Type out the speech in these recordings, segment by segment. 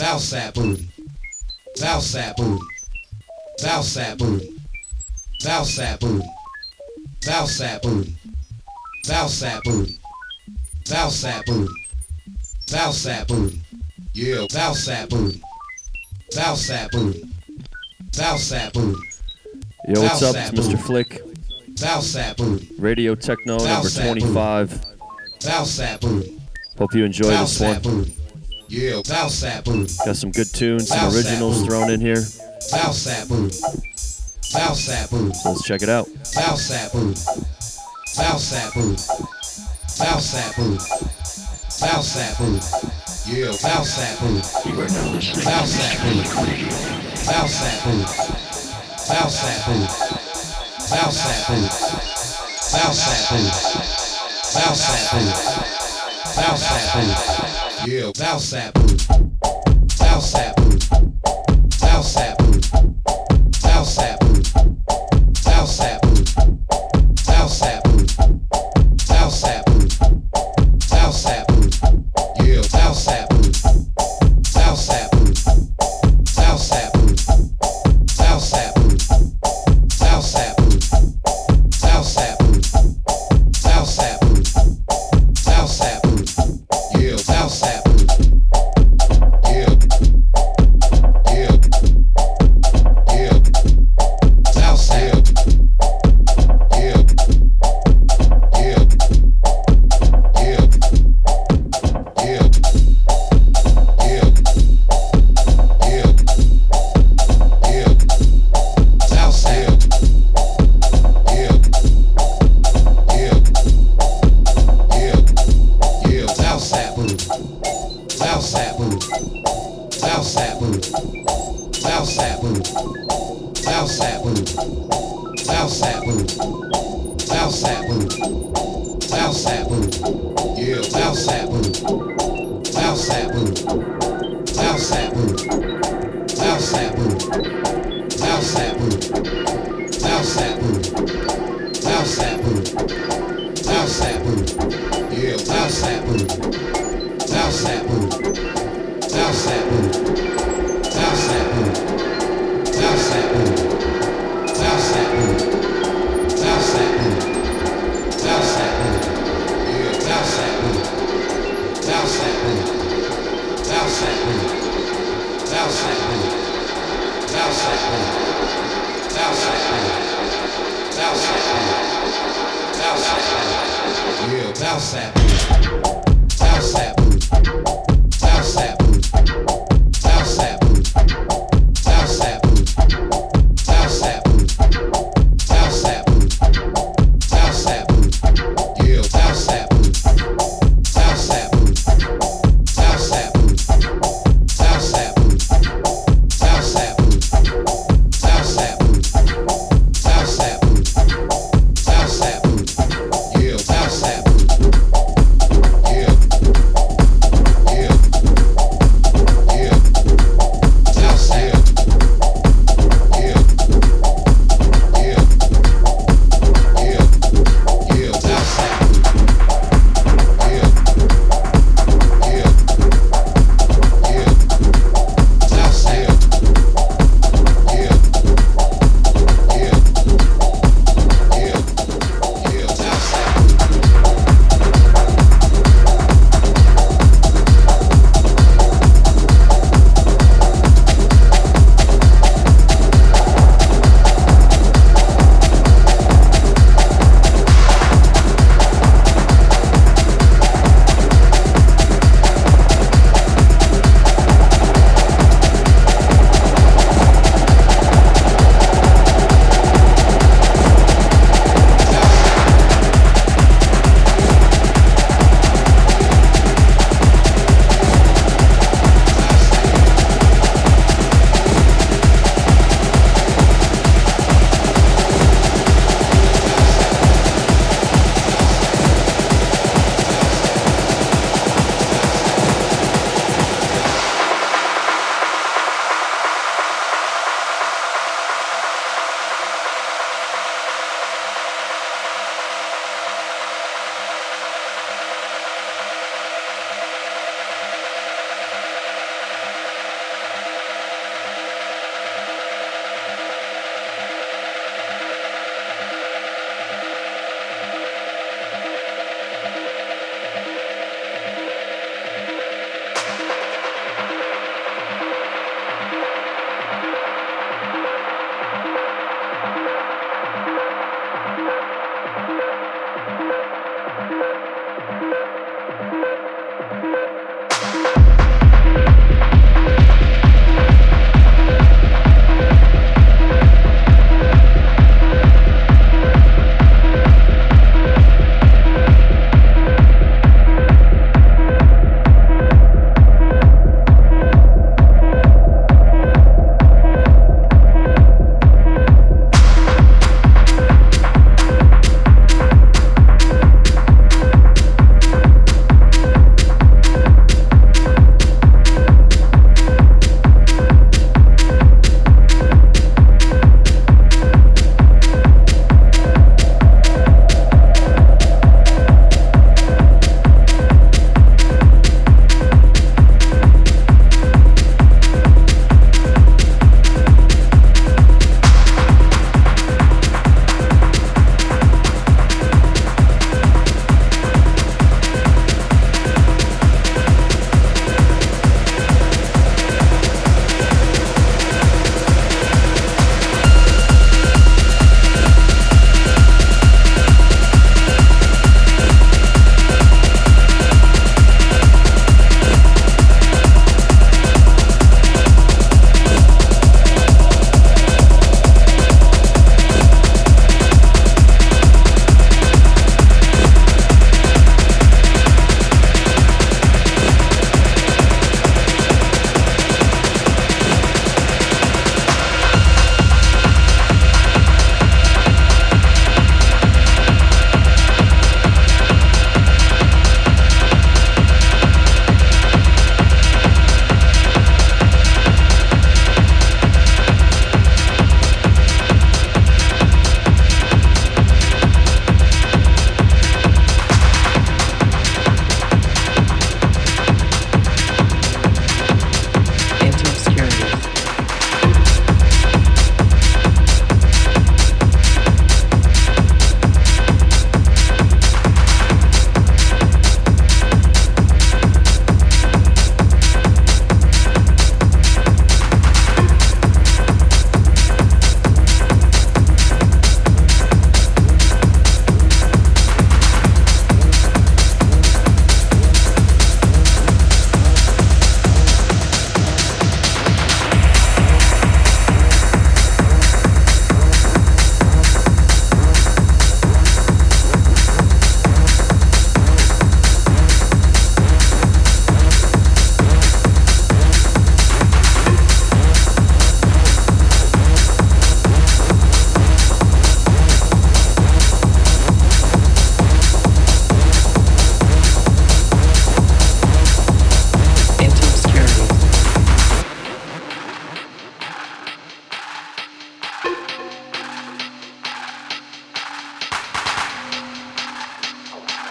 Valsap booty. Valsap booty. Valsap booty. Valsap booty. Valsap booty. Valsap booty. Valsap booty. Valsap booty. Yeah, Valsap booty. Valsap booty. Valsap booty. Yo, what's up? It's Mr. Flick. Valsap booty. Radio Techno number Valsap booty. 25. Valsap booty. Hope you enjoy this one. Yeah, Southside booty. Got some good tunes, some originals thrown in here. Southside booty. Southside booty. So let's check it out. Southside booty. Southside booty. Southside booty. Southside booty. Yeah, Southside booty. You are now listening. Southside booty. Southside booty. Southside booty. Southside booty. Southside booty. Southside booty. Southside booth. Yeah, Southside booth. Southside booth. Southside booth. South Sap. South Sap. South Sap.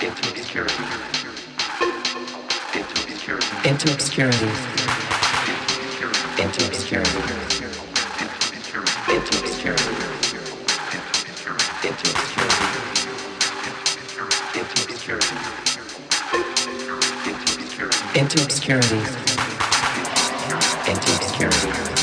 into obscurity. Into obscurity. Into obscurity. Into obscurity. Into obscurity. Into obscurity. Into obscurity. Into obscurity. Into obscurity.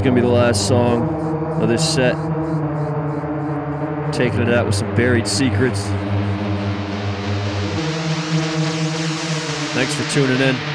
Is gonna be the last song of this set. Taking it out with some buried secrets. Thanks for tuning in.